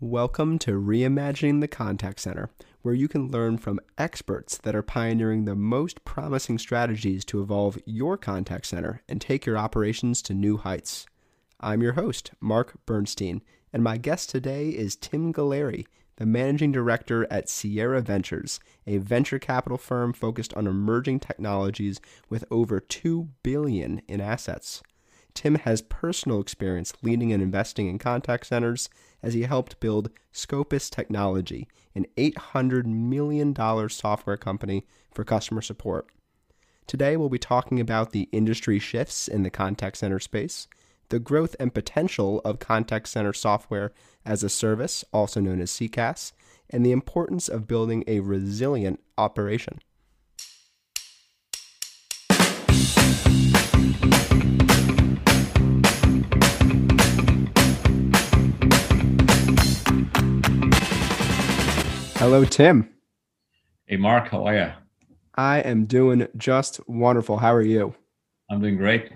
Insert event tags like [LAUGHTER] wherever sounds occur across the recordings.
Welcome to Reimagining the Contact Center, where you can learn from experts that are pioneering the most promising strategies to evolve your contact center and take your operations to new heights. I'm your host, Mark Bernstein, and my guest today is Tim Guleri, the managing director at Sierra Ventures, a venture capital firm focused on emerging technologies with over 2 billion in assets. Tim has personal experience leading and investing in contact centers as he helped build Scopus Technology, an $800 million software company for customer support. Today, we'll be talking about the industry shifts in the contact center space, the growth and potential of contact center software as a service, also known as CCaaS, and the importance of building a resilient operation. Hello, Tim. Hey, Mark, how are you? I am doing just wonderful. How are you? I'm doing great.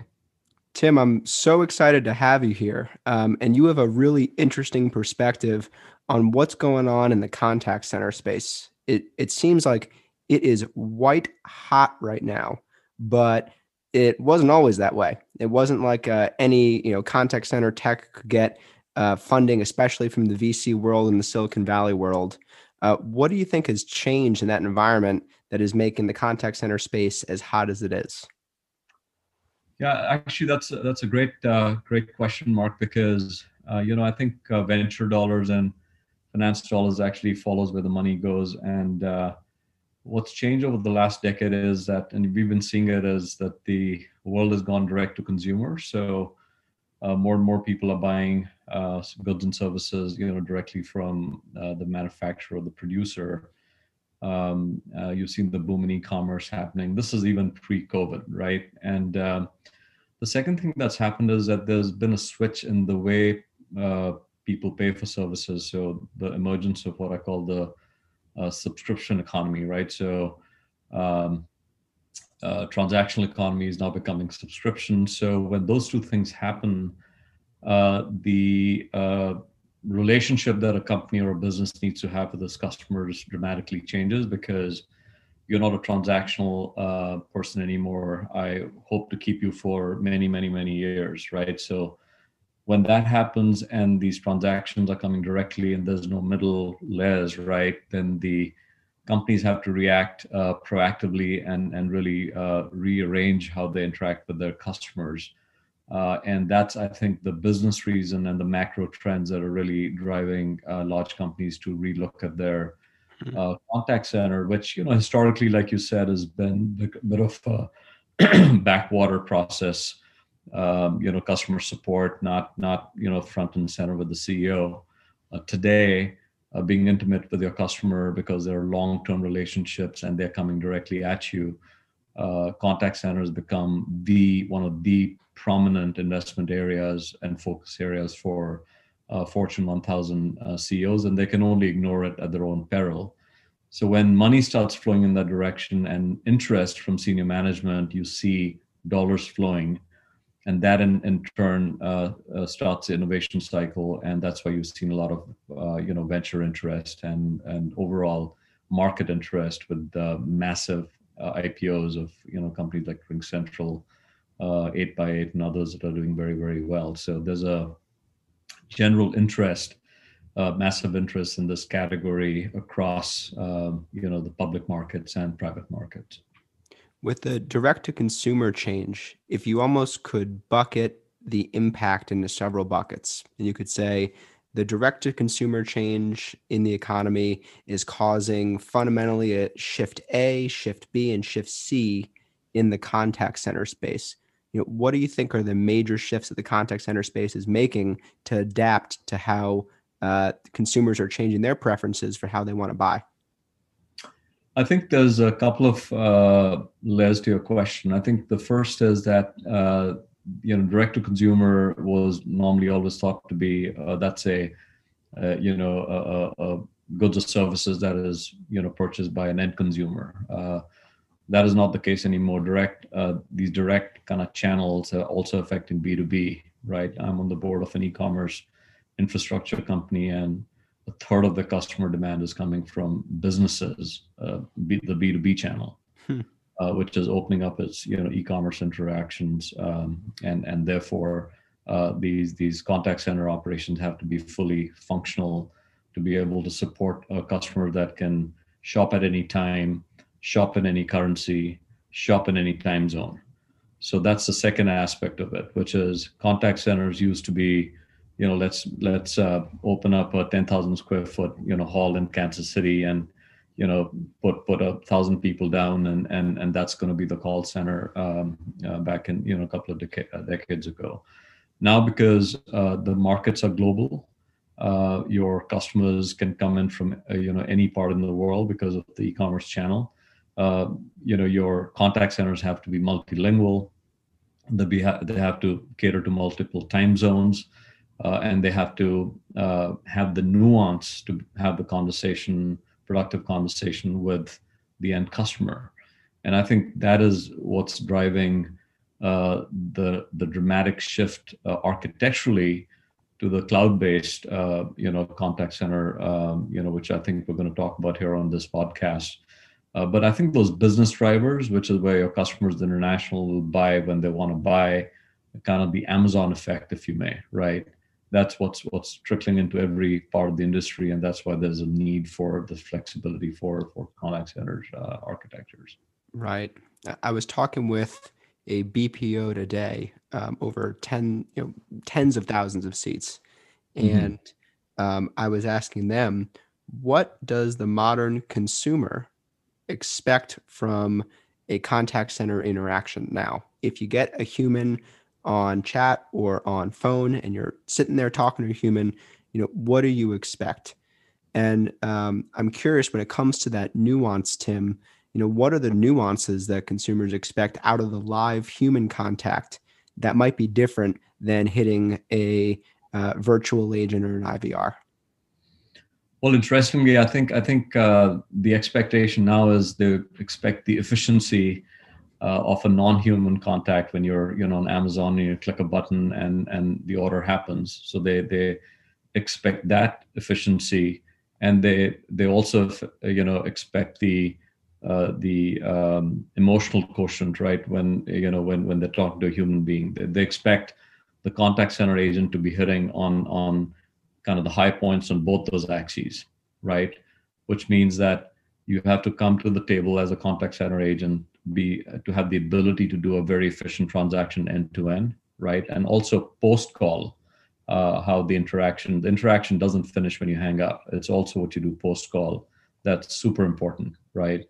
Tim, I'm so excited to have you here. Um, and you have a really interesting perspective on what's going on in the contact center space. It, it seems like it is white hot right now, but it wasn't always that way. It wasn't like uh, any you know contact center tech could get uh, funding, especially from the VC world and the Silicon Valley world. Uh, what do you think has changed in that environment that is making the contact center space as hot as it is? Yeah, actually, that's a, that's a great uh, great question, Mark. Because uh, you know, I think uh, venture dollars and finance dollars actually follows where the money goes. And uh, what's changed over the last decade is that, and we've been seeing it, is that the world has gone direct to consumer. So uh, more and more people are buying uh, goods and services, you know, directly from uh, the manufacturer the producer. Um, uh, you've seen the boom in e-commerce happening. This is even pre-COVID, right? And um, the second thing that's happened is that there's been a switch in the way uh, people pay for services. So the emergence of what I call the uh, subscription economy, right? So um, uh, transactional economy is now becoming subscription. So when those two things happen, uh, the uh, relationship that a company or a business needs to have with its customers dramatically changes because you're not a transactional uh, person anymore. I hope to keep you for many, many, many years, right? So when that happens and these transactions are coming directly and there's no middle layers, right? Then the companies have to react uh, proactively and and really uh, rearrange how they interact with their customers. Uh, and that's, I think, the business reason and the macro trends that are really driving uh, large companies to relook at their hmm. uh, contact center, which you know historically, like you said, has been a bit of a [CLEARS THROAT] backwater process. Um, you know, customer support, not not you know front and center with the CEO. Uh, today, uh, being intimate with your customer because there are long-term relationships and they're coming directly at you uh, contact centers become the one of the prominent investment areas and focus areas for uh, fortune 1000 uh, ceos and they can only ignore it at their own peril. So when money starts flowing in that direction and interest from senior management you see dollars flowing and that in, in turn uh, uh, starts the innovation cycle and that's why you've seen a lot of uh, you know venture interest and and overall market interest with the massive uh, ipos of you know companies like RingCentral 8x8 uh, and others that are doing very very well. So there's a general interest uh, massive interest in this category across you know the public markets and private markets with the direct to consumer change, if you almost could bucket the impact into several buckets, and you could say the direct to consumer change in the economy is causing fundamentally a shift A, shift B, and shift C in the contact center space. You know, what do you think are the major shifts that the contact center space is making to adapt to how uh, consumers are changing their preferences for how they want to buy? I think there's a couple of uh, layers to your question. I think the first is that uh, you know direct to consumer was normally always thought to be uh, that's a uh, you know a, a, goods or services that is you know purchased by an end consumer. Uh, that is not the case anymore. Direct uh, these direct kind of channels are also affecting B two B. Right. I'm on the board of an e-commerce infrastructure company and a third of the customer demand is coming from businesses, uh, B, the B2B channel, hmm. uh, which is opening up its you know e-commerce interactions, um, and and therefore uh, these these contact center operations have to be fully functional to be able to support a customer that can shop at any time, shop in any currency, shop in any time zone. So that's the second aspect of it, which is contact centers used to be you know let's let's uh, open up a 10,000 square foot you know hall in Kansas City and you know put put a thousand people down and and and that's going to be the call center um, uh, back in you know a couple of deca- uh, decades ago. Now because uh, the markets are global uh, your customers can come in from uh, you know any part in the world because of the e-commerce channel. You know your contact centers have to be multilingual. They, they have to cater to multiple time zones uh, and they have to uh, have the nuance to have the conversation, productive conversation with the end customer. And I think that is what's driving uh, the the dramatic shift uh, architecturally to the cloud-based, uh, you know, contact center, um, you know, which I think we're going to talk about here on this podcast. Uh, but I think those business drivers, which is where your customers, the international, will buy when they want to buy, kind of the Amazon effect, if you may, right? That's what's what's trickling into every part of the industry, and that's why there's a need for this flexibility for for contact centers uh, architectures. Right. I was talking with a BPO today, um, over ten, you know, tens of thousands of seats, mm-hmm. and um, I was asking them, what does the modern consumer expect from a contact center interaction now? If you get a human on chat or on phone and you're sitting there talking to a human, you know, what do you expect? And um, I'm curious when it comes to that nuance, Tim, you know, what are the nuances that consumers expect out of the live human contact that might be different than hitting a uh, virtual agent or an IVR? Well, interestingly, I think I think uh, the expectation now is they expect the efficiency uh, of a non-human contact when you're you know on Amazon and you click a button and and the order happens. So they they expect that efficiency, and they they also you know expect the uh, the um, emotional quotient, right? When you know when when they talk to a human being, they, they expect the contact center agent to be hitting on on kind of the high points on both those axes, right? Which means that you have to come to the table as a contact center agent be to have the ability to do a very efficient transaction end to end, right? And also post call, uh, how the interaction the interaction doesn't finish when you hang up. It's also what you do post call. That's super important, right?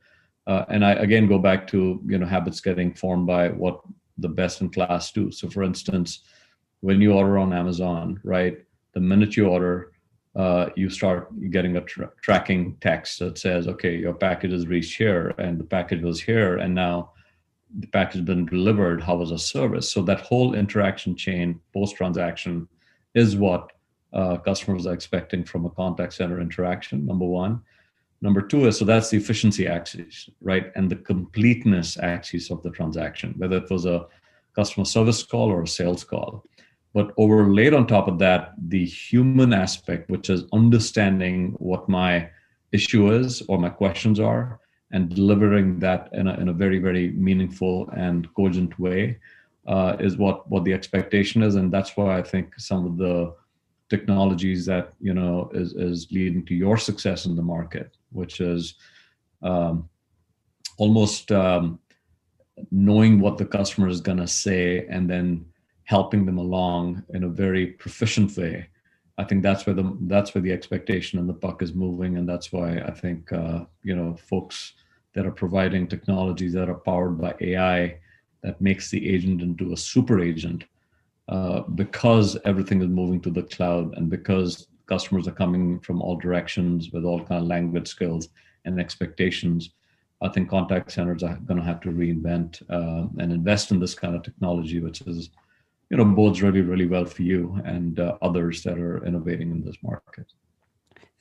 Uh, and I again go back to you know habits getting formed by what the best in class do. So for instance, when you order on Amazon, right, the minute you order, uh, you start getting a tra- tracking text that says, okay, your package has reached here and the package was here and now the package has been delivered. How was the service? So that whole interaction chain post transaction is what uh, customers are expecting from a contact center interaction. Number one. Number two is so that's the efficiency axis, right, and the completeness axis of the transaction, whether it was a customer service call or a sales call but overlaid on top of that the human aspect which is understanding what my issue is or my questions are and delivering that in a, in a very very meaningful and cogent way uh, is what what the expectation is. And that's why i think some of the technologies that you know is is leading to your success in the market which is um, almost um, knowing what the customer is going to say and then helping them along in a very proficient way. I think that's where the that's where the expectation and the buck is moving and that's why i think uh, you know folks that are providing technologies that are powered by ai that makes the agent into a super agent uh, because everything is moving to the cloud and because customers are coming from all directions with all kind of language skills and expectations i think contact centers are going to have to reinvent uh, and invest in this kind of technology which is you know bodes really really well for you and uh, others that are innovating in this market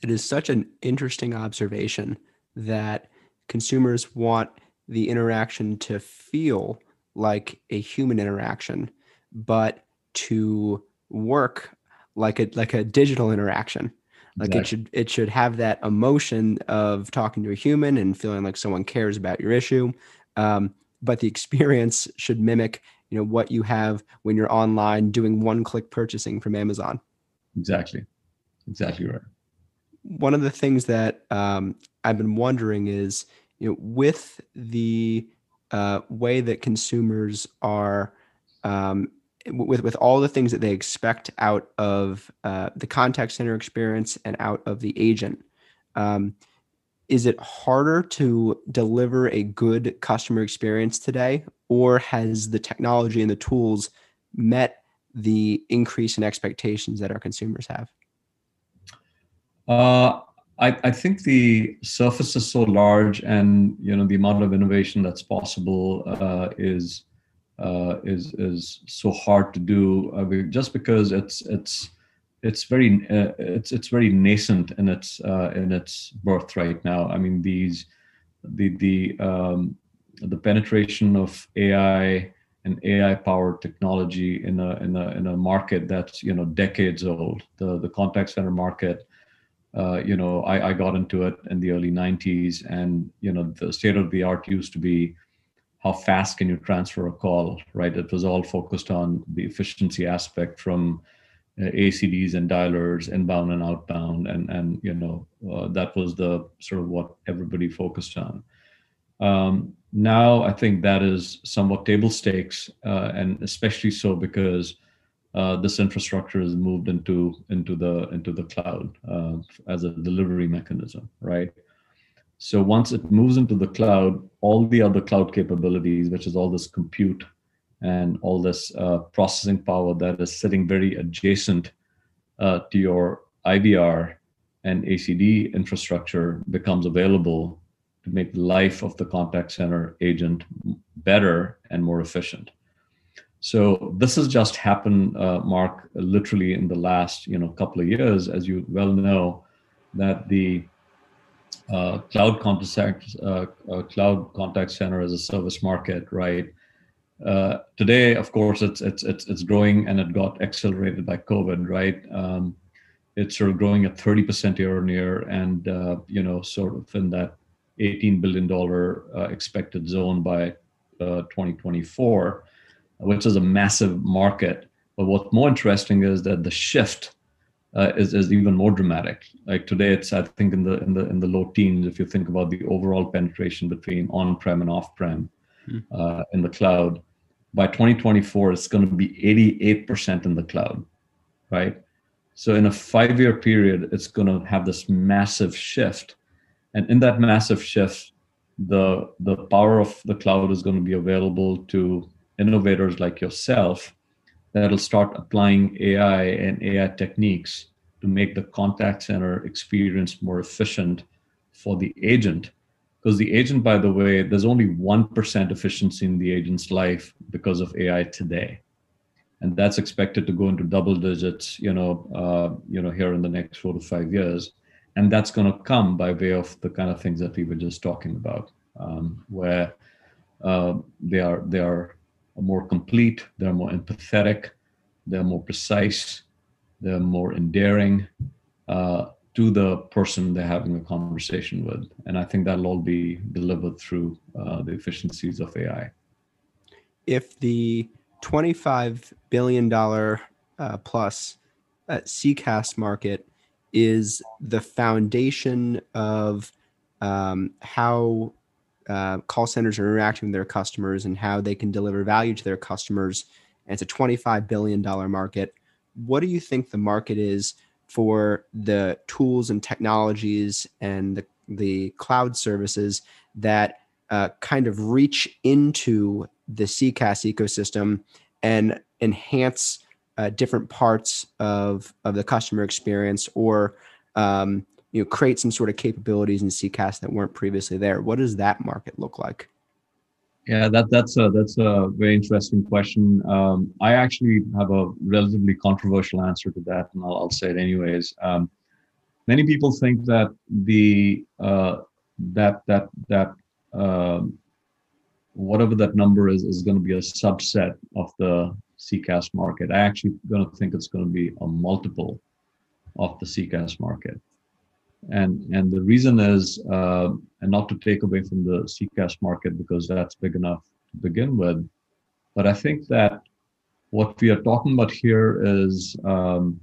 it is such an interesting observation that consumers want the interaction to feel like a human interaction but to work like a like a digital interaction Like exactly. it should it should have that emotion of talking to a human and feeling like someone cares about your issue. Um, but the experience should mimic you know what you have when you're online doing one click purchasing from Amazon. Exactly, exactly right. One of the things that um, I've been wondering is you know with the uh, way that consumers are um, with with all the things that they expect out of uh, the contact center experience and out of the agent. Um, is it harder to deliver a good customer experience today, or has the technology and the tools met the increase in expectations that our consumers have? Uh, I, I, think the surface is so large, and you know the amount of innovation that's possible uh, is uh, is is so hard to do uh, just because it's it's it's very uh, it's it's very nascent in its uh, in its birth right now. I mean these the the um, the penetration of AI and AI powered technology in a in a in a market that's you know decades old. The the contact center market. Uh, you know, I, I got into it in the early 90s, and you know, the state of the art used to be how fast can you transfer a call, right? It was all focused on the efficiency aspect from ACDs and dialers, inbound and outbound, and and you know uh, that was the sort of what everybody focused on. Um, now I think that is somewhat table stakes, uh, and especially so because uh, this infrastructure is moved into into the into the cloud uh, as a delivery mechanism, right? So once it moves into the cloud, all the other cloud capabilities, which is all this compute and all this uh, processing power that is sitting very adjacent uh, to your IVR and ACD infrastructure becomes available to make the life of the contact center agent better and more efficient. So this has just happened, uh, Mark, literally in the last you know couple of years, as you well know, that the uh, cloud contact uh, uh, cloud contact center as a service market, right? Uh, today, of course, it's it's it's it's growing and it got accelerated by COVID, right? Um, it's sort of growing at 30% year on year, and uh, you know, sort of in that 18 billion dollar uh, expected zone by 2024, which is a massive market. But what's more interesting is that the shift uh, is, is even more dramatic. Like today, it's I think in the in the in the low teens. If you think about the overall penetration between on-prem and off-prem. Uh, in the cloud, by 2024, it's going to be 88% in the cloud, right? So in a five-year period, it's going to have this massive shift, and in that massive shift, the the power of the cloud is going to be available to innovators like yourself that'll start applying AI and AI techniques to make the contact center experience more efficient for the agent. Because the agent, by the way, there's only 1% efficiency in the agent's life because of AI today. And that's expected to go into double digits, you know, uh, you know, here in the next four to five years. And that's going to come by way of the kind of things that we were just talking about, um, where uh, they are they are more complete, they're more empathetic, they're more precise, they're more endearing uh, to the person they're having a conversation with. And I think that'll all be delivered through uh, the efficiencies of AI. If the $25 billion uh, plus uh, CCaaS market is the foundation of um, how uh, call centers are interacting with their customers and how they can deliver value to their customers. And it's a $25 billion market. What do you think the market is for the tools and technologies and the, the cloud services that uh, kind of reach into the CCaaS ecosystem and enhance uh, different parts of, of the customer experience or um, you know create some sort of capabilities in CCaaS that weren't previously there. What does that market look like? Yeah, that that's a that's a very interesting question. Um, I actually have a relatively controversial answer to that, and I'll, I'll say it anyways. Um, many people think that the uh, that that that um, whatever that number is is going to be a subset of the CCaaS market. I actually going to think it's going to be a multiple of the CCaaS market. And, and the reason is, uh, and not to take away from the CCaaS market because that's big enough to begin with, but I think that what we are talking about here is um,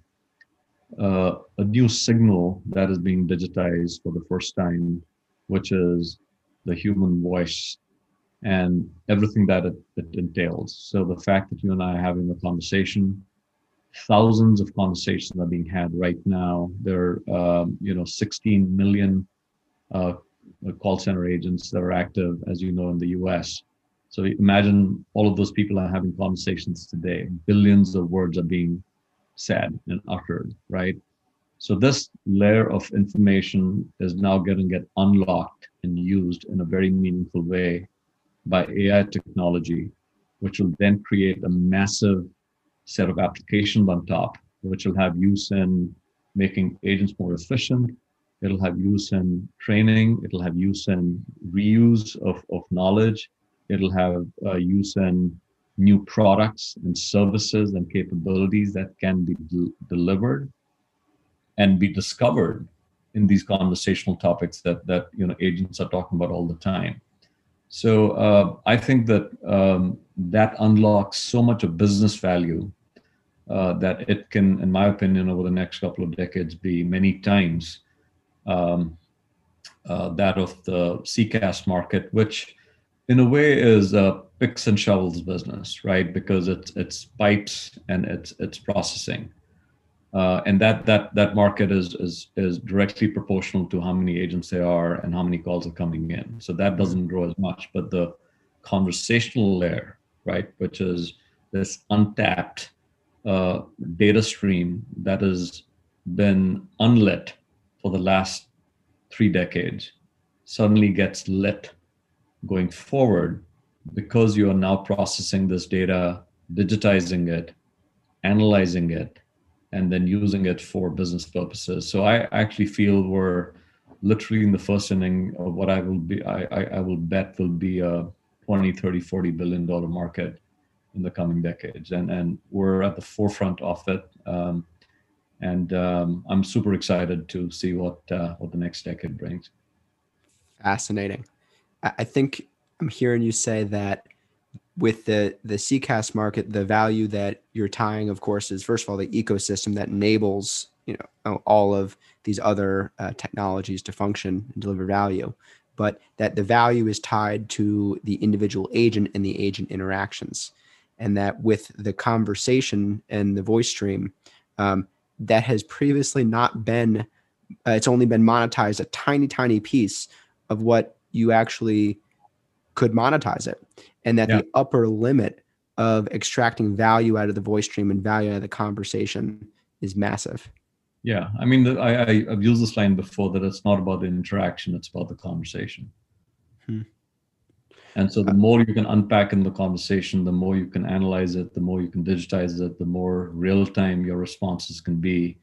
uh, a new signal that is being digitized for the first time, which is the human voice and everything that it, it, entails. So the fact that you and I are having a conversation, thousands of conversations are being had right now. There are, um, you know, 16 million uh, call center agents that are active, as you know, in the U.S. So imagine all of those people are having conversations today. Billions of words are being said and uttered, right? So this layer of information is now going to get unlocked and used in a very meaningful way by AI technology, which will then create a massive set of applications on top, which will have use in making agents more efficient. It'll have use in training. It'll have use in reuse of, of knowledge. It'll have uh, use in new products and services and capabilities that can be de- delivered and be discovered in these conversational topics that that you know agents are talking about all the time. So uh, I think that um, that unlocks so much of business value uh, that it can, in my opinion, over the next couple of decades, be many times um, uh, that of the CCaaS market, which in a way is a picks and shovels business, right? Because it's it's pipes and it's it's processing uh, and that that that market is is is directly proportional to how many agents there are and how many calls are coming in. So that doesn't grow as much, but the conversational layer, right, which is this untapped uh, data stream that has been unlit for the last three decades, suddenly gets lit going forward because you are now processing this data, digitizing it, analyzing it, and then using it for business purposes. So I actually feel we're literally in the first inning of what I will be, I, I, I will bet will be a 20, 30, 40 billion dollar market in the coming decades. And, and we're at the forefront of it. Um, and um, I'm super excited to see what, uh, what the next decade brings. Fascinating. I think I'm hearing you say that with the the CCaaS market, the value that you're tying, of course, is first of all the ecosystem that enables you know all of these other uh, technologies to function and deliver value, but that the value is tied to the individual agent and the agent interactions, and that with the conversation and the voice stream, um, that has previously not been, uh, it's only been monetized a tiny tiny piece of what you actually could monetize it and that yeah. the upper limit of extracting value out of the voice stream and value out of the conversation is massive. Yeah, I mean, the, I, I, have used this line before that it's not about the interaction; it's about the conversation. Hmm. And so, the uh, more you can unpack in the conversation, the more you can analyze it, the more you can digitize it, the more real time your responses can be.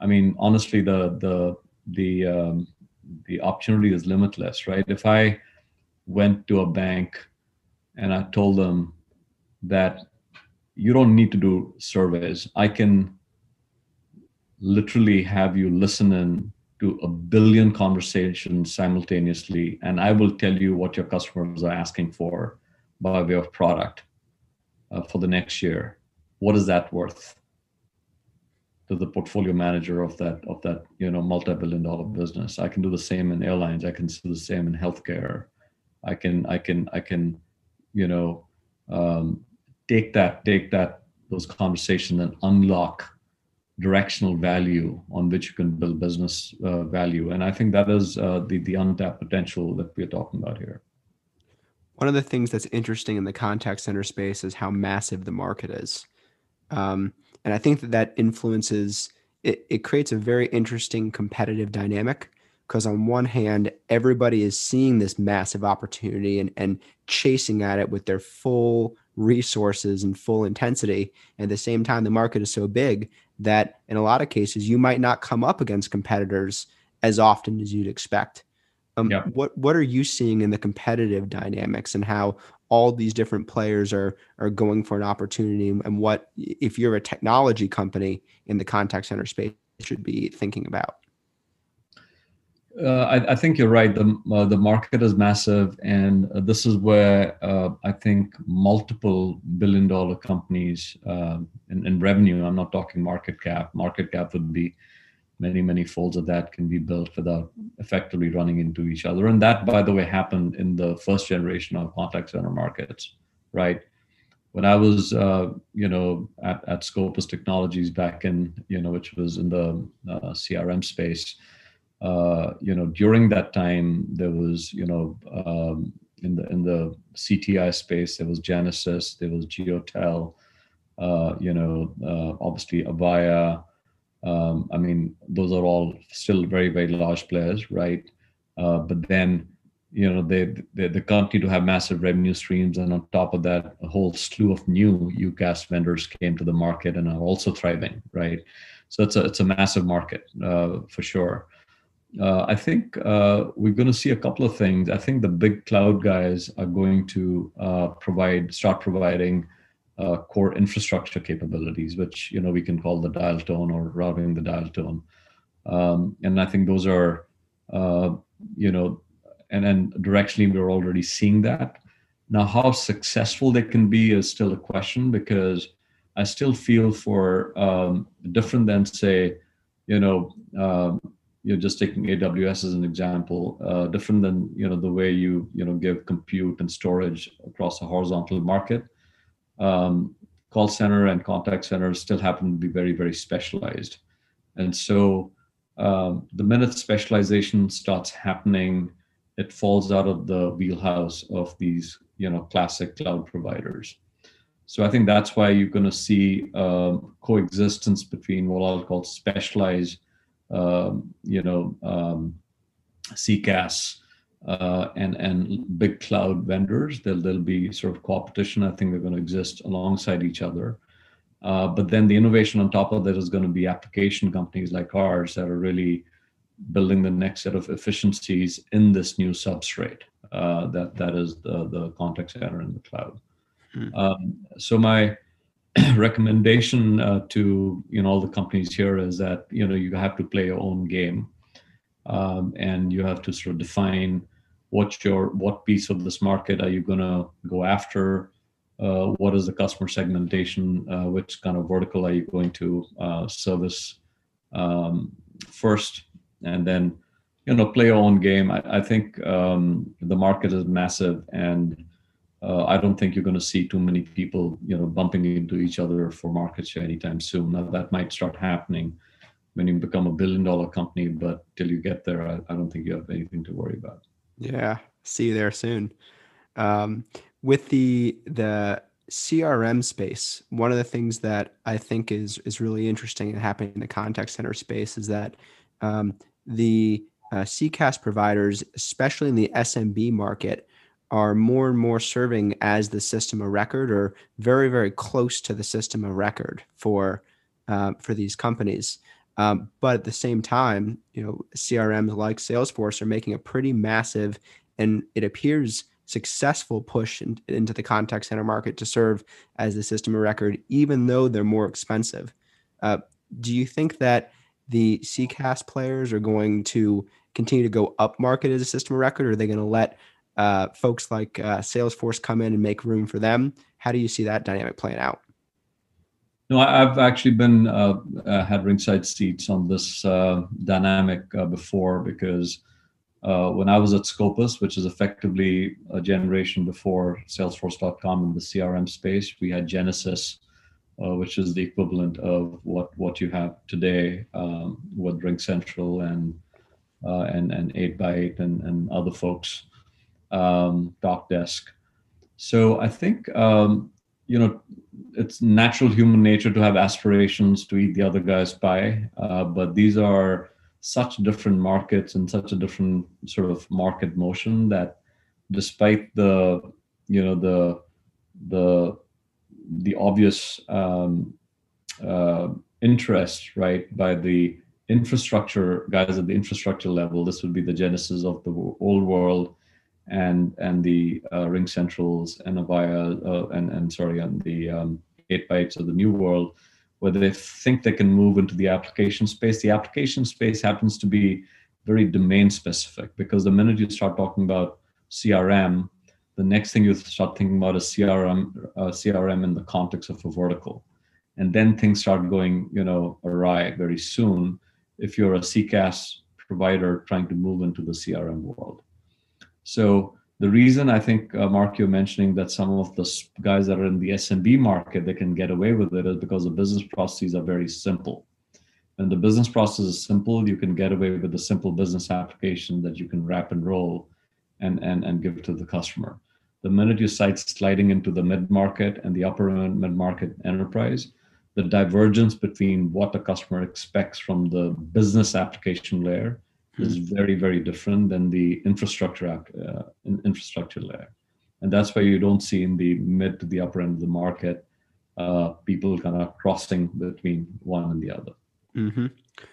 I mean, honestly, the the the um, the opportunity is limitless, right? If I went to a bank and I told them that you don't need to do surveys. I can literally have you listen in to a billion conversations simultaneously, and I will tell you what your customers are asking for by way of product uh, for the next year. What is that worth to the portfolio manager of that of that you know multi-billion dollar business? I can do the same in airlines. I can do the same in healthcare. I can I can I can you know um, take that take that those conversations and unlock directional value on which you can build business uh, value. And i think that is uh, the the untapped potential that we're talking about here. One of the things that's interesting in the contact center space is how massive the market is. Um, and i think that that influences it, it creates a very interesting competitive dynamic because on one hand everybody is seeing this massive opportunity and, and chasing at it with their full resources and full intensity. And at the same time the market is so big that in a lot of cases you might not come up against competitors as often as you'd expect um, yeah. what what are you seeing in the competitive dynamics and how all these different players are are going for an opportunity and what if you're a technology company in the contact center space should be thinking about? Uh, I, I, think you're right. The uh, the market is massive, and uh, this is where uh, I think multiple billion dollar companies um, in, in, revenue. I'm not talking market cap. Market cap would be many many folds of that can be built without effectively running into each other. And that, by the way, happened in the first generation of contact center markets, right? When I was, uh, you know, at, at Scopus Technologies back in, you know, which was in the CRM space uh, you know, during that time, there was, you know, um, in the in the CTI space, there was Genesys, there was Geotel, uh, you know, uh, obviously Avaya. Um, I mean, those are all still very very large players, right? Uh, but then, you know, they, they they continue to have massive revenue streams, and on top of that, a whole slew of new UCaaS vendors came to the market and are also thriving, right? So it's a it's a massive market uh, for sure uh, I think uh, we're going to see a couple of things. I think the big cloud guys are going to uh, provide, start providing uh, core infrastructure capabilities, which you know we can call the dial tone or routing the dial tone. Um, and I think those are, uh, you know, and then directionally we're already seeing that. Now, how successful they can be is still a question because I still feel for um, different than say, you know. Um, you're just taking AWS as an example, uh, different than you know the way you you know give compute and storage across a horizontal market. Um, call center and contact centers still happen to be very very specialized, and so um, the minute specialization starts happening, it falls out of the wheelhouse of these you know classic cloud providers. So I think that's why you're going to see um, coexistence between what I'll call specialized um, you know, um, CCaaS uh, and and big cloud vendors. There'll there'll be sort of competition. I think they're going to exist alongside each other. Uh, but then the innovation on top of that is going to be application companies like ours that are really building the next set of efficiencies in this new substrate uh, that that is the the contact center in the cloud. Hmm. Um, so my [CLEARS THROAT] recommendation uh, to you know all the companies here is that you know you have to play your own game um, and you have to sort of define what your what piece of this market are you going to go after uh, what is the customer segmentation uh, which kind of vertical are you going to uh, service um, first and then you know play your own game. I, I think um, the market is massive and uh, I don't think you're going to see too many people, you know, bumping into each other for market share anytime soon. Now that might start happening when you become a billion dollar company, but till you get there, I, I don't think you have anything to worry about. Yeah, see you there soon. Um, with the the CRM space, one of the things that I think is is really interesting and happening in the contact center space is that um, the uh, CCaaS providers, especially in the SMB market, are more and more serving as the system of record or very very close to the system of record for uh, for these companies. Um, but at the same time you know crms like salesforce are making a pretty massive and it appears successful push in, into the contact center market to serve as the system of record even though they're more expensive. Uh, do you think that the CCaaS players are going to continue to go up market as a system of record or are they going to let uh, folks like uh, Salesforce come in and make room for them. How do you see that dynamic playing out? No, I've actually been uh, uh had ringside seats on this uh, dynamic uh, before because when I was at Scopus, which is effectively a generation before Salesforce.com in the CRM space, we had Genesys, which is the equivalent of what what you have today um, with RingCentral and and and 8x8 and, and other folks um, Talkdesk. So I think um, you know it's natural human nature to have aspirations to eat the other guy's pie, uh, but these are such different markets and such a different sort of market motion that despite the you know the the the obvious um, uh, interest right by the infrastructure guys at the infrastructure level this would be the Genesys of the old world and and the uh, RingCentrals and Avaya uh, and and sorry and the um, 8x8s of the new world where they think they can move into the application space. The application space happens to be very domain specific because the minute you start talking about CRM, the next thing you start thinking about is CRM, uh, CRM in the context of a vertical, and then things start going, you know, awry very soon if you're a CCaaS provider trying to move into the CRM world. So the reason I think uh, Mark, you're mentioning that some of the guys that are in the SMB market they can get away with it is because the business processes are very simple. And the business process is simple, you can get away with a simple business application that you can wrap and roll and, and, and give to the customer. The minute you start sliding into the mid market and the upper mid market enterprise, the divergence between what the customer expects from the business application layer mm-hmm. is very, very different than the infrastructure uh, infrastructure layer. And that's why you don't see in the mid to the upper end of the market uh, people kind of crossing between one and the other. Mm-hmm.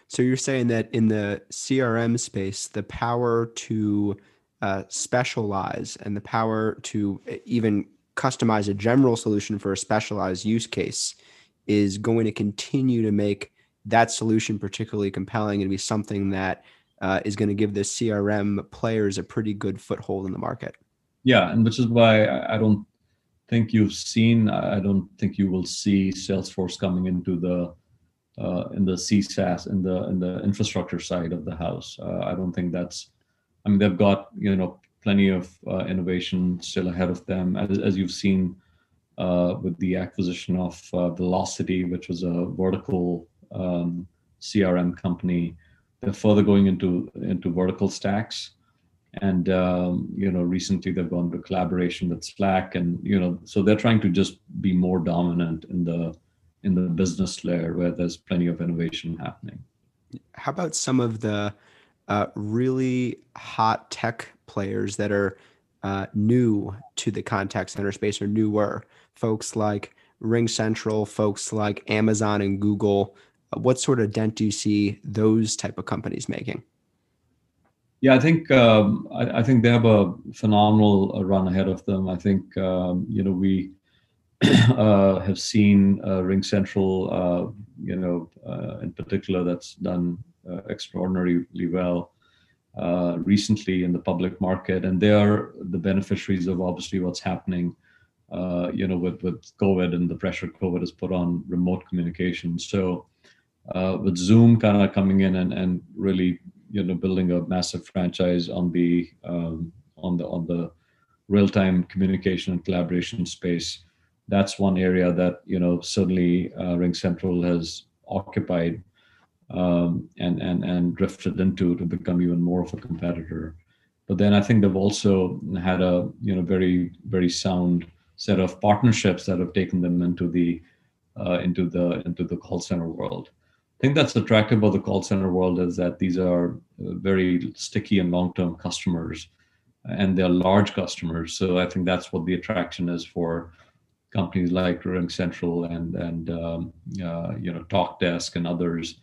So you're saying that in the CRM space, the power to uh, specialize and the power to even customize a general solution for a specialized use case is going to continue to make that solution particularly compelling and be something that uh, is going to give the CRM players a pretty good foothold in the market. Yeah, and which is why I don't think you've seen. I don't think you will see Salesforce coming into the uh, in the CCaaS in the in the infrastructure side of the house. Uh, I don't think that's. I mean, they've got you know plenty of uh, innovation still ahead of them, as, as you've seen uh, with the acquisition of uh, Vlocity, which was a vertical um, CRM company. They're further going into into vertical stacks, and um, you know recently they've gone to collaboration with Slack, and you know so they're trying to just be more dominant in the in the business layer where there's plenty of innovation happening. How about some of the uh, really hot tech players that are uh, new to the contact center space or newer? Folks like RingCentral, folks like Amazon and Google. Uh, what sort of dent do you see those type of companies making? Yeah, I think um, I, I, think they have a phenomenal run ahead of them. I think um, you know we [CLEARS THROAT] uh, have seen uh, RingCentral, uh, you know, uh, in particular, that's done uh, extraordinarily well uh, recently in the public market, and they are the beneficiaries of obviously what's happening, you know, with with COVID and the pressure COVID has put on remote communication. So, with Zoom kind of coming in and and really, you know, building a massive franchise on the um, on the on the real time communication and collaboration space that's one area that you know certainly uh, RingCentral has occupied um, and and and drifted into to become even more of a competitor. But then I think they've also had a you know very very sound set of partnerships that have taken them into the uh, into the into the call center world. I think that's attractive about the call center world is that these are uh, very sticky and long-term customers, and they're large customers. So I think that's what the attraction is for companies like RingCentral and and um, uh, you know TalkDesk and others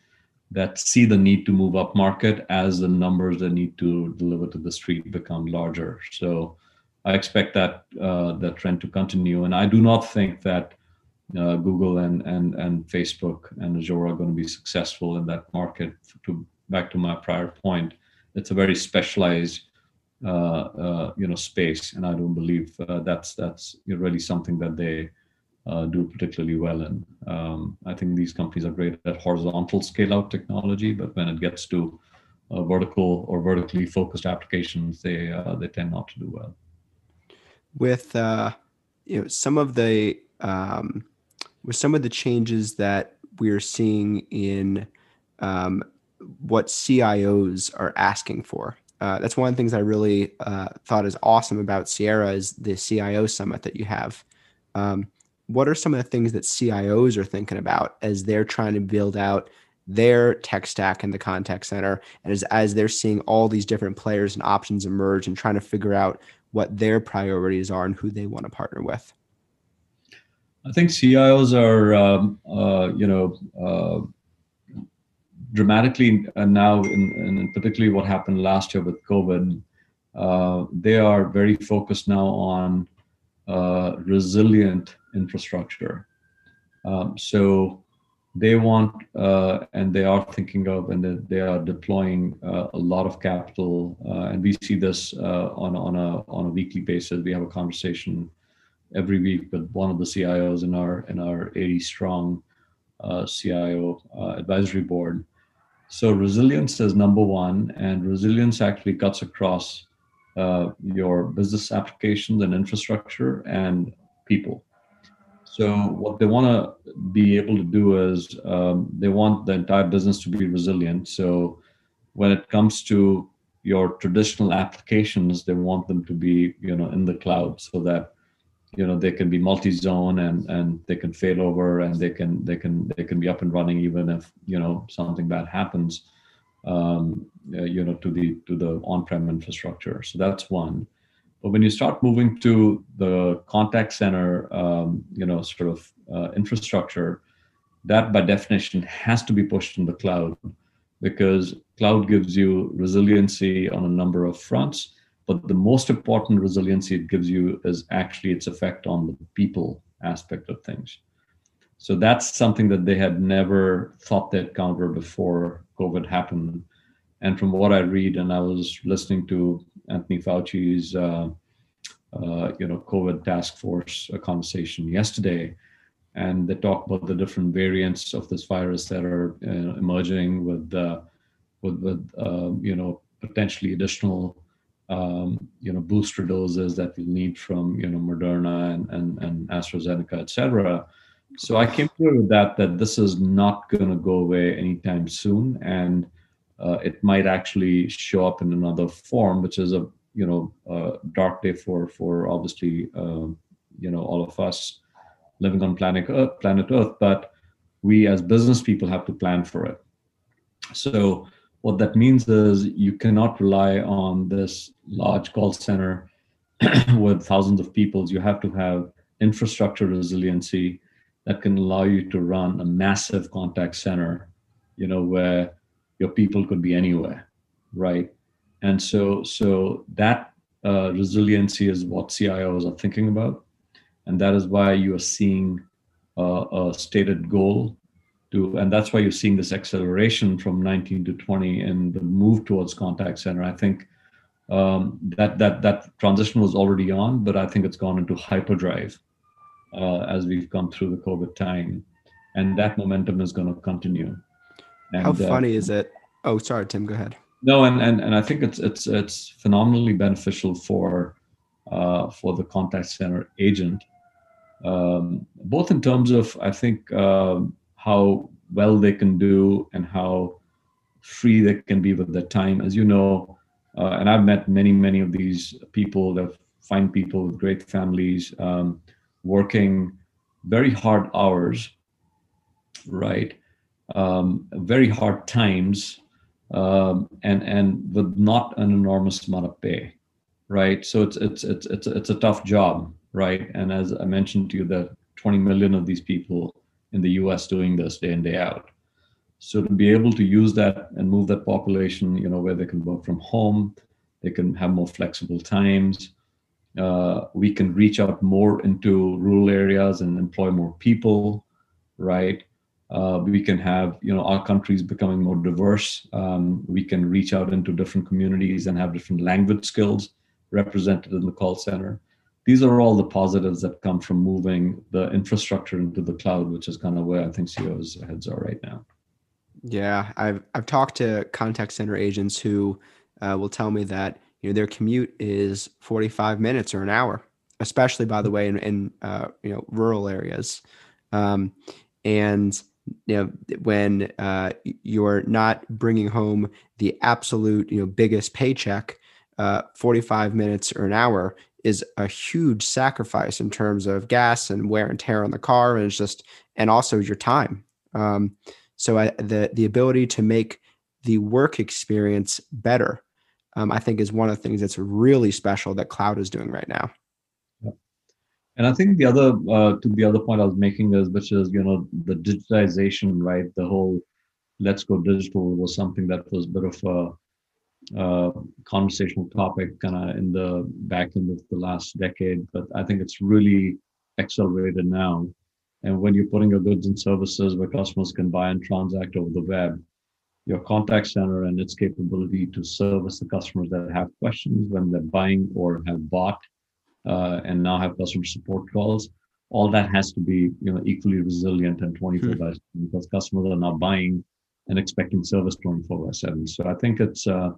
that see the need to move up market as the numbers they need to deliver to the street become larger. So I expect that uh, that trend to continue, and I do not think that uh, Google and and and Facebook and Azure are going to be successful in that market. To back to my prior point, it's a very specialized uh, uh, you know space, and I don't believe uh, that's that's really something that they do particularly well in. Um, I think these companies are great at horizontal scale out technology, but when it gets to vertical or vertically focused applications, they they tend not to do well. With you know some of the um, with some of the changes that we're seeing in um, what CIOs are asking for uh, that's one of the things I really uh, thought is awesome about Sierra is the CIO summit that you have. Um, what are some of the things that CIOs are thinking about as they're trying to build out their tech stack in the contact center, and as as they're seeing all these different players and options emerge, and trying to figure out what their priorities are and who they want to partner with? I think CIOs are, um, uh, you know uh, dramatically now, and particularly what happened last year with COVID, uh, they are very focused now on uh, resilient infrastructure. Um, so they want uh, and they are thinking of and they, are deploying a lot of capital and we see this on, on a on a weekly basis we have a conversation every week with one of the cios in our in our 80 strong uh, cio uh, advisory board so resilience is number one and resilience actually cuts across your business applications and infrastructure and people so what they want to be able to do is um, they want the entire business to be resilient. So when it comes to your traditional applications, they want them to be you know in the cloud so that you know they can be multi-zone and and they can fail over and they can they can they can be up and running even if you know something bad happens um, uh, you know to the to the on-prem infrastructure. So that's one. But when you start moving to the contact center, um, you know, sort of uh, infrastructure, that by definition has to be pushed in the cloud because cloud gives you resiliency on a number of fronts. But the most important resiliency it gives you is actually its effect on the people aspect of things. So that's something that they had never thought they'd counter before COVID happened. And from what I read, and I was listening to Anthony Fauci's, uh, uh, you know, COVID task force uh, conversation yesterday, and they talk about the different variants of this virus that are uh, emerging with, uh, with, with um, you know, potentially additional, um, you know, booster doses that we'll need from, you know, Moderna and, and, and AstraZeneca, et cetera. So I came clear with that, that this is not going to go away anytime soon. And uh, it might actually show up in another form, which is a you know a dark day for for obviously uh, you know all of us living on planet Earth, planet Earth. But we as business people have to plan for it. So what that means is you cannot rely on this large call center [CLEARS THROAT] with thousands of people. You have to have infrastructure resiliency that can allow you to run a massive contact center, you know, where your people could be anywhere, right? And so, so that uh, resiliency is what CIOs are thinking about, and that is why you are seeing uh, a stated goal to, and that's why you're seeing this acceleration from 19 to 20 and the move towards contact center. I think um, that that that transition was already on, but I think it's gone into hyperdrive uh, as we've come through the COVID time, and that momentum is going to continue. And, How uh, funny uh, is it? Oh, sorry, Tim. Go ahead. No, and, and and I think it's it's it's phenomenally beneficial for uh, for the contact center agent, um, both in terms of I think um, how well they can do and how free they can be with their time. As you know, uh, and I've met many many of these people that find people with great families um, working very hard hours, right? um, very hard times um, and and with not an enormous amount of pay right so it's it's it's it's, it's a tough job right and as i mentioned to you that 20 million of these people in the us doing this day in day out. So to be able to use that and move that population you know where they can work from home they can have more flexible times uh, we can reach out more into rural areas and employ more people right? Uh, we can have you know our countries becoming more diverse. Um, we can reach out into different communities and have different language skills represented in the call center these are all the positives that come from moving the infrastructure into the cloud which is kind of where i think ceos heads are right now. Yeah i've i've talked to contact center agents who uh, will tell me that you know their commute is 45 minutes or an hour especially by the way in, in uh, you know rural areas. Um, and you know when uh, you're not bringing home the absolute you know biggest paycheck uh, 45 minutes or an hour is a huge sacrifice in terms of gas and wear and tear on the car and it's just and also your time. Um, so I, the the ability to make the work experience better um, i think is one of the things that's really special that cloud is doing right now. And I think the other, uh, to the other point I was making is, which is, you know, the digitization, right? The whole let's go digital was something that was a bit of a, a conversational topic kind of in the back end of the last decade. But I think it's really accelerated now. And when you're putting your goods and services where customers can buy and transact over the web, your contact center and its capability to service the customers that have questions when they're buying or have bought uh, and now have customer support calls all that has to be you know equally resilient and 24 by 7 because customers are now buying and expecting service 24 by 7 so i think it's uh,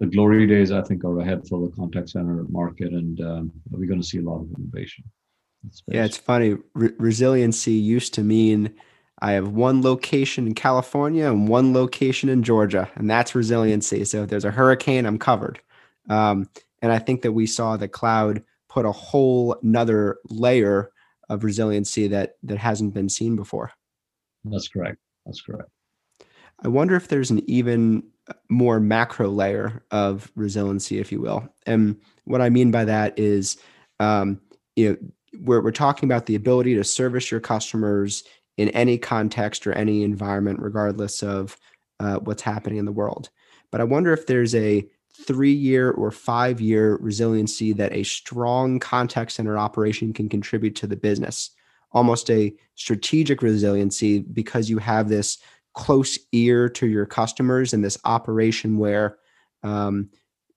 the glory days i think are ahead for the contact center market and um, we're going to see a lot of innovation yeah it's funny Re- resiliency used to mean I have one location in California and one location in Georgia, and that's resiliency. So if there's a hurricane, I'm covered. Um, and I think that we saw the cloud put a whole another layer of resiliency that that hasn't been seen before. That's correct. That's correct. I wonder if there's an even more macro layer of resiliency, if you will. And what I mean by that is, um, you know, we're, we're talking about the ability to service your customers in any context or any environment, regardless of uh, what's happening in the world. But I wonder if there's a three year or five year resiliency that a strong contact center operation can contribute to the business, almost a strategic resiliency because you have this close ear to your customers and this operation where um,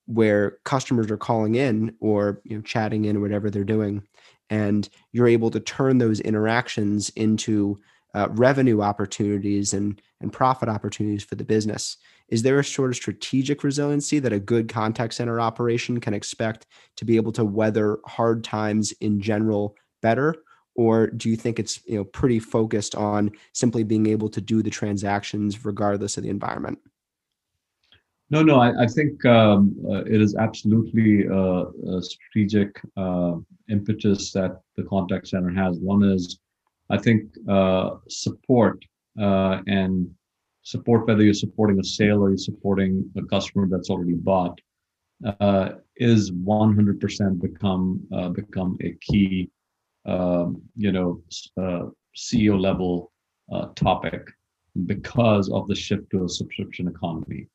where customers are calling in or you know chatting in or whatever they're doing and you're able to turn those interactions into uh, revenue opportunities and and profit opportunities for the business is there a sort of strategic resiliency that a good contact center operation can expect to be able to weather hard times in general better? Or do you think it's you know pretty focused on simply being able to do the transactions regardless of the environment? No, no, I, I think um, uh, it is absolutely a, a strategic uh, impetus that the contact center has. One is, I think, uh, support uh, and support, whether you're supporting a sale or you're supporting a customer that's already bought, uh, is 100% become uh, become a key, um, you know, uh, CEO level uh, topic because of the shift to a subscription economy.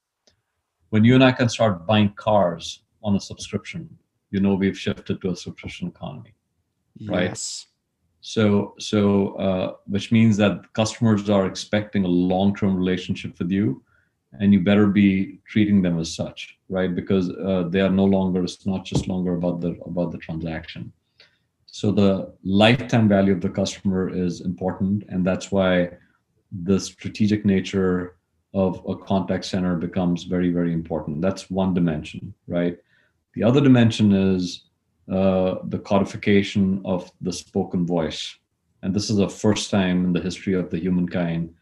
When you and I can start buying cars on a subscription, you know we've shifted to a subscription economy, right? Yes. So, so uh, which means that customers are expecting a long-term relationship with you, and you better be treating them as such, right? Because uh, they are no longer. It's not just longer about the about the transaction. So the lifetime value of the customer is important, and that's why the strategic nature of a contact center becomes very, very important. That's one dimension, right? The other dimension is uh, the codification of the spoken voice. And this is the first time in the history of the humankind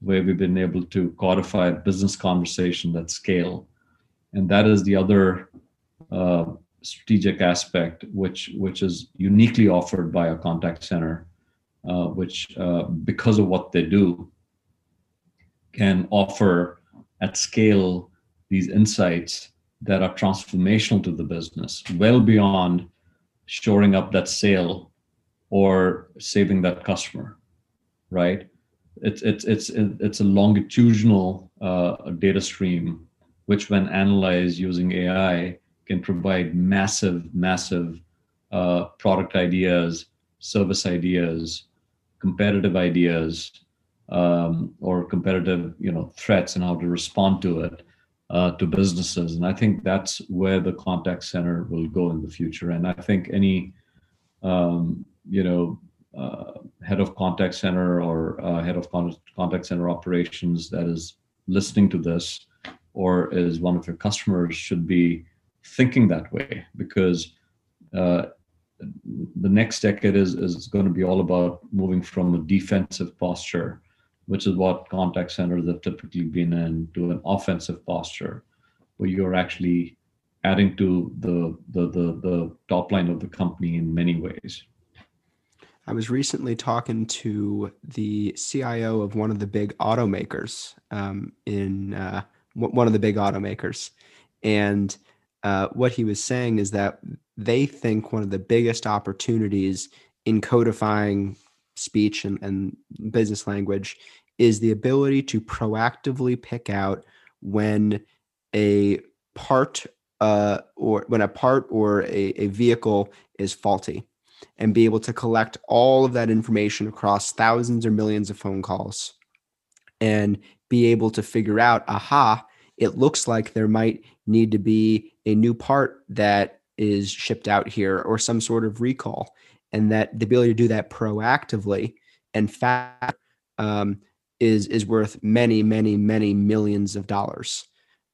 where we've been able to codify business conversation at scale. And that is the other uh, strategic aspect, which which is uniquely offered by a contact center, uh, which uh, because of what they do, can offer at scale these insights that are transformational to the business, well beyond shoring up that sale or saving that customer, right? It's it's it's it's a longitudinal uh, data stream, which when analyzed using AI can provide massive, massive uh, product ideas, service ideas, competitive ideas, um, or competitive you know threats and how to respond to it uh, to businesses. And I think that's where the contact center will go in the future. And I think any, um, you know, uh, head of contact center or uh, head of con- contact center operations that is listening to this or is one of your customers should be thinking that way because uh, the next decade is, is going to be all about moving from a defensive posture which is what contact centers have typically been in, to an offensive posture, where you're actually adding to the, the the the top line of the company in many ways. I was recently talking to the CIO of one of the big automakers um, in uh, one of the big automakers, and uh, what he was saying is that they think one of the biggest opportunities in codifying speech and, and business language is the ability to proactively pick out when a part uh, or when a part or a, a vehicle is faulty. and be able to collect all of that information across thousands or millions of phone calls and be able to figure out, aha, it looks like there might need to be a new part that is shipped out here or some sort of recall. And that the ability to do that proactively and fast um, is is worth many, many, many millions of dollars.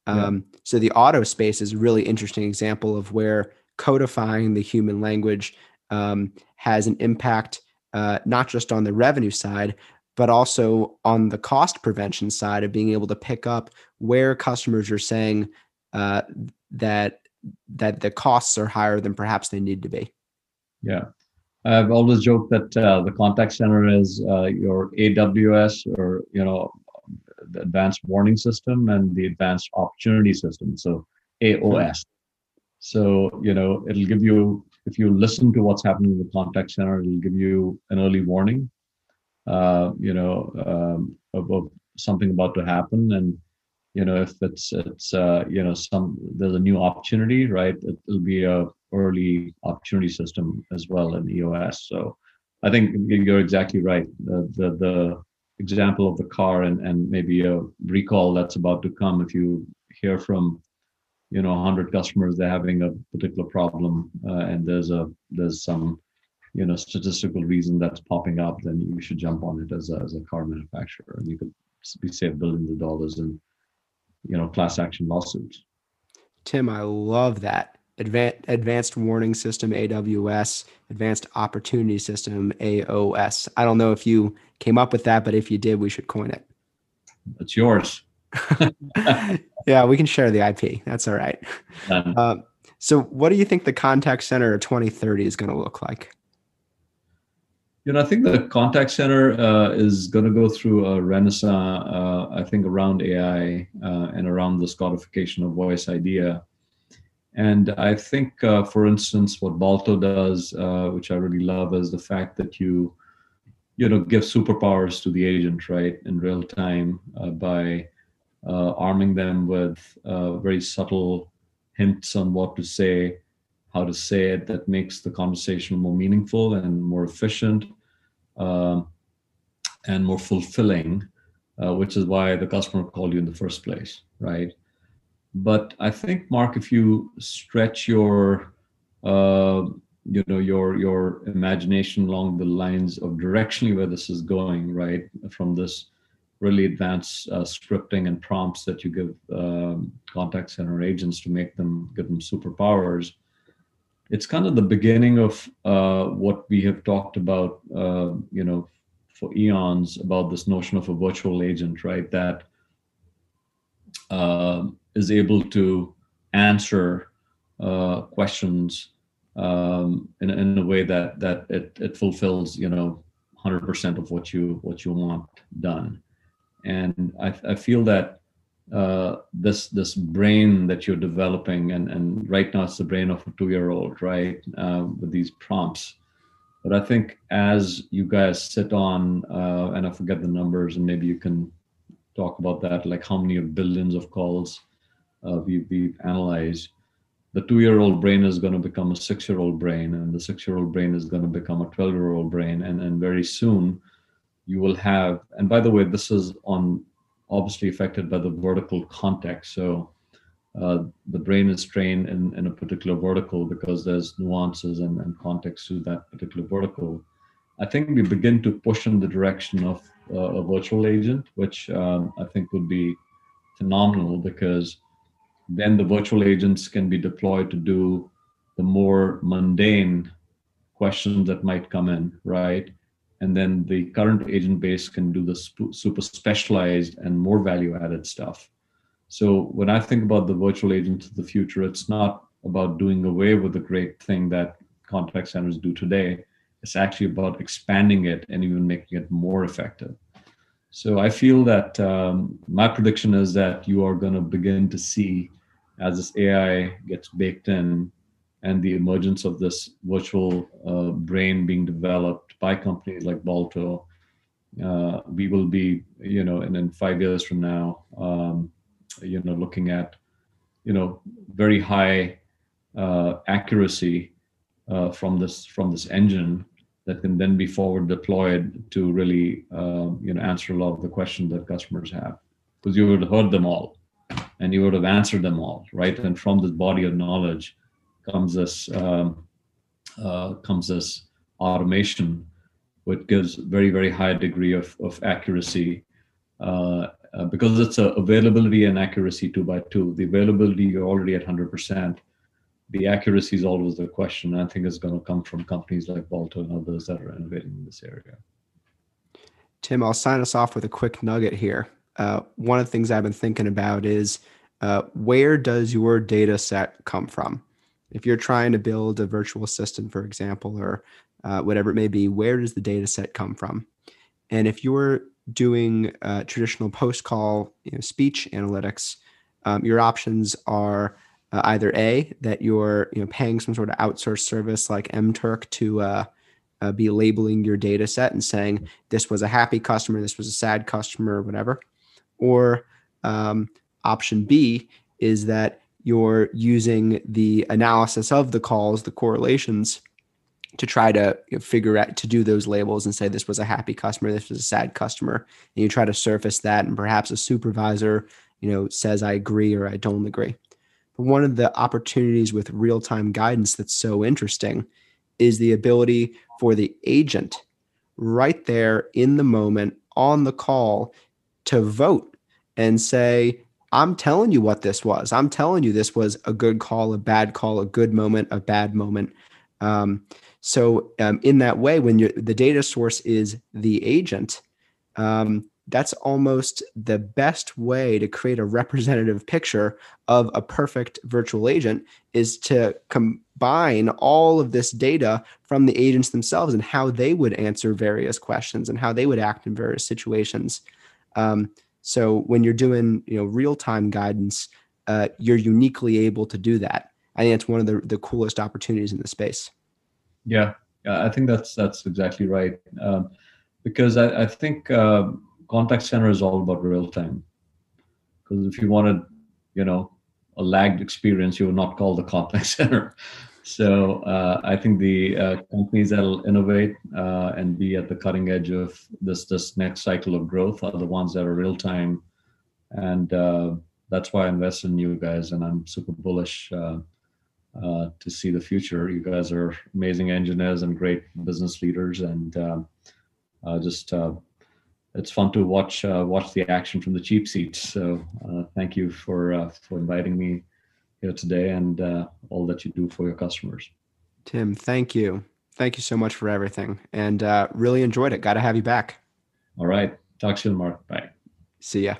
Um, yeah. So the auto space is a really interesting example of where codifying the human language um, has an impact uh, not just on the revenue side, but also on the cost prevention side of being able to pick up where customers are saying uh, that that the costs are higher than perhaps they need to be. Yeah, I've always joked that uh, the contact center is uh, your AWS or you know the advanced warning system and the advanced opportunity system. So AOS. So you know it'll give you if you listen to what's happening in the contact center, it'll give you an early warning. Uh, you know um, of, of something about to happen and you know if it's it's uh, you know some there's a new opportunity right? It, will be a early opportunity system as well in eos so i think you're exactly right. The the, the example of the car and and maybe a recall that's about to come. If you hear from you know 100 customers they're having a particular problem uh, and there's a there's some you know statistical reason that's popping up then you should jump on it as a, as a car manufacturer and you could be save billions of dollars in you know class action lawsuits. Tim, I love that. Advanced, advanced warning system AWS, advanced opportunity system AOS. I don't know if you came up with that, but if you did, we should coin it. It's yours. [LAUGHS] yeah, we can share the IP. That's all right. Uh, so, what do you think the contact center of 2030 is going to look like? You know, I think the contact center uh, is going to go through a renaissance. Uh, I think around AI uh, and around this codification of voice idea. And I think, uh, for instance, what Balto does, uh, which I really love, is the fact that you, you know, give superpowers to the agent, right, in real time uh, by arming them with very subtle hints on what to say, how to say it that makes the conversation more meaningful and more efficient uh, and more fulfilling, uh, which is why the customer called you in the first place, right? But I think, Mark, if you stretch your uh, you know your your imagination along the lines of directionally where this is going right from this really advanced uh, scripting and prompts that you give um, contact center agents to make them give them superpowers it's kind of the beginning of uh, what we have talked about, uh, you know, for eons about this notion of a virtual agent, right? That uh, is able to answer uh, questions um, in, in a way that that it, it fulfills, you know, 100% of what you what you want done. And I, I feel that uh, this this brain that you're developing and and right now it's the brain of a two year old right uh, with these prompts but i think as you guys sit on uh, and i forget the numbers and maybe you can talk about that like how many billions of calls uh, we, we analyze. the two year old brain is going to become a six year old brain and the six year old brain is going to become a 12 year old brain and and very soon you will have and by the way this is on obviously affected by the vertical context. So uh, the brain is trained in, in a particular vertical because there's nuances and, and context to that particular vertical. I think we begin to push in the direction of uh, a virtual agent, which um, I think would be phenomenal because then the virtual agents can be deployed to do the more mundane questions that might come in, right? And then the current agent base can do the super specialized and more value added stuff. So when i think about the virtual agents of the future it's not about doing away with the great thing that contact centers do today. It's actually about expanding it and even making it more effective. So i feel that um, my prediction is that you are going to begin to see as this ai gets baked in and the emergence of this virtual uh, brain being developed by companies like Balto, uh, we will be, you know, and in five years from now, um, you know, looking at, you know, very high uh, accuracy uh, from this from this engine that can then be forward deployed to really uh, you know answer a lot of the questions that customers have. Because you would have heard them all and you would have answered them all right? And from this body of knowledge comes this um, uh, comes this automation which gives very very high degree of, of accuracy uh, uh, because it's a availability and accuracy two by two the availability you're already at 100% the accuracy is always the question. I think it's going to come from companies like Balto and others that are innovating in this area. Tim, I'll sign us off with a quick nugget here. Uh, one of the things I've been thinking about is uh, where does your data set come from? If you're trying to build a virtual assistant, for example, or uh, whatever it may be, where does the data set come from? And if you're doing uh, traditional post call you know, speech analytics, um, your options are uh, either a that you're you know paying some sort of outsourced service like mturk to uh, uh, be labeling your data set and saying this was a happy customer this was a sad customer or whatever or um, option b is that you're using the analysis of the calls the correlations to try to figure out to do those labels and say this was a happy customer this was a sad customer. And you try to surface that and perhaps a supervisor you know says i agree or i don't agree. But one of the opportunities with real time guidance that's so interesting is the ability for the agent right there in the moment on the call to vote and say, I'm telling you what this was. I'm telling you this was a good call, a bad call, a good moment, a bad moment. Um, so, um, in that way, when the data source is the agent, um, that's almost the best way to create a representative picture of a perfect virtual agent is to combine all of this data from the agents themselves and how they would answer various questions and how they would act in various situations um, so when you're doing you know real-time guidance uh, you're uniquely able to do that i think it's one of the, the coolest opportunities in the space yeah, yeah i think that's that's exactly right um, because I, I think uh, contact center is all about real time. Because if you wanted, you know, a lagged experience, you would not call the contact [LAUGHS] center. So uh, I think the uh, companies that'll innovate uh, and be at the cutting edge of this this next cycle of growth are the ones that are real time, and uh, that's why I invest in you guys, and I'm super bullish uh, uh, to see the future. You guys are amazing engineers and great business leaders, and just it's fun to watch watch the action from the cheap seats. So thank you for for inviting me here today and uh, all that you do for your customers. Tim, thank you, thank you so much for everything, and uh, really enjoyed it. Got to have you back. All right, talk soon, Mark. Bye. See ya.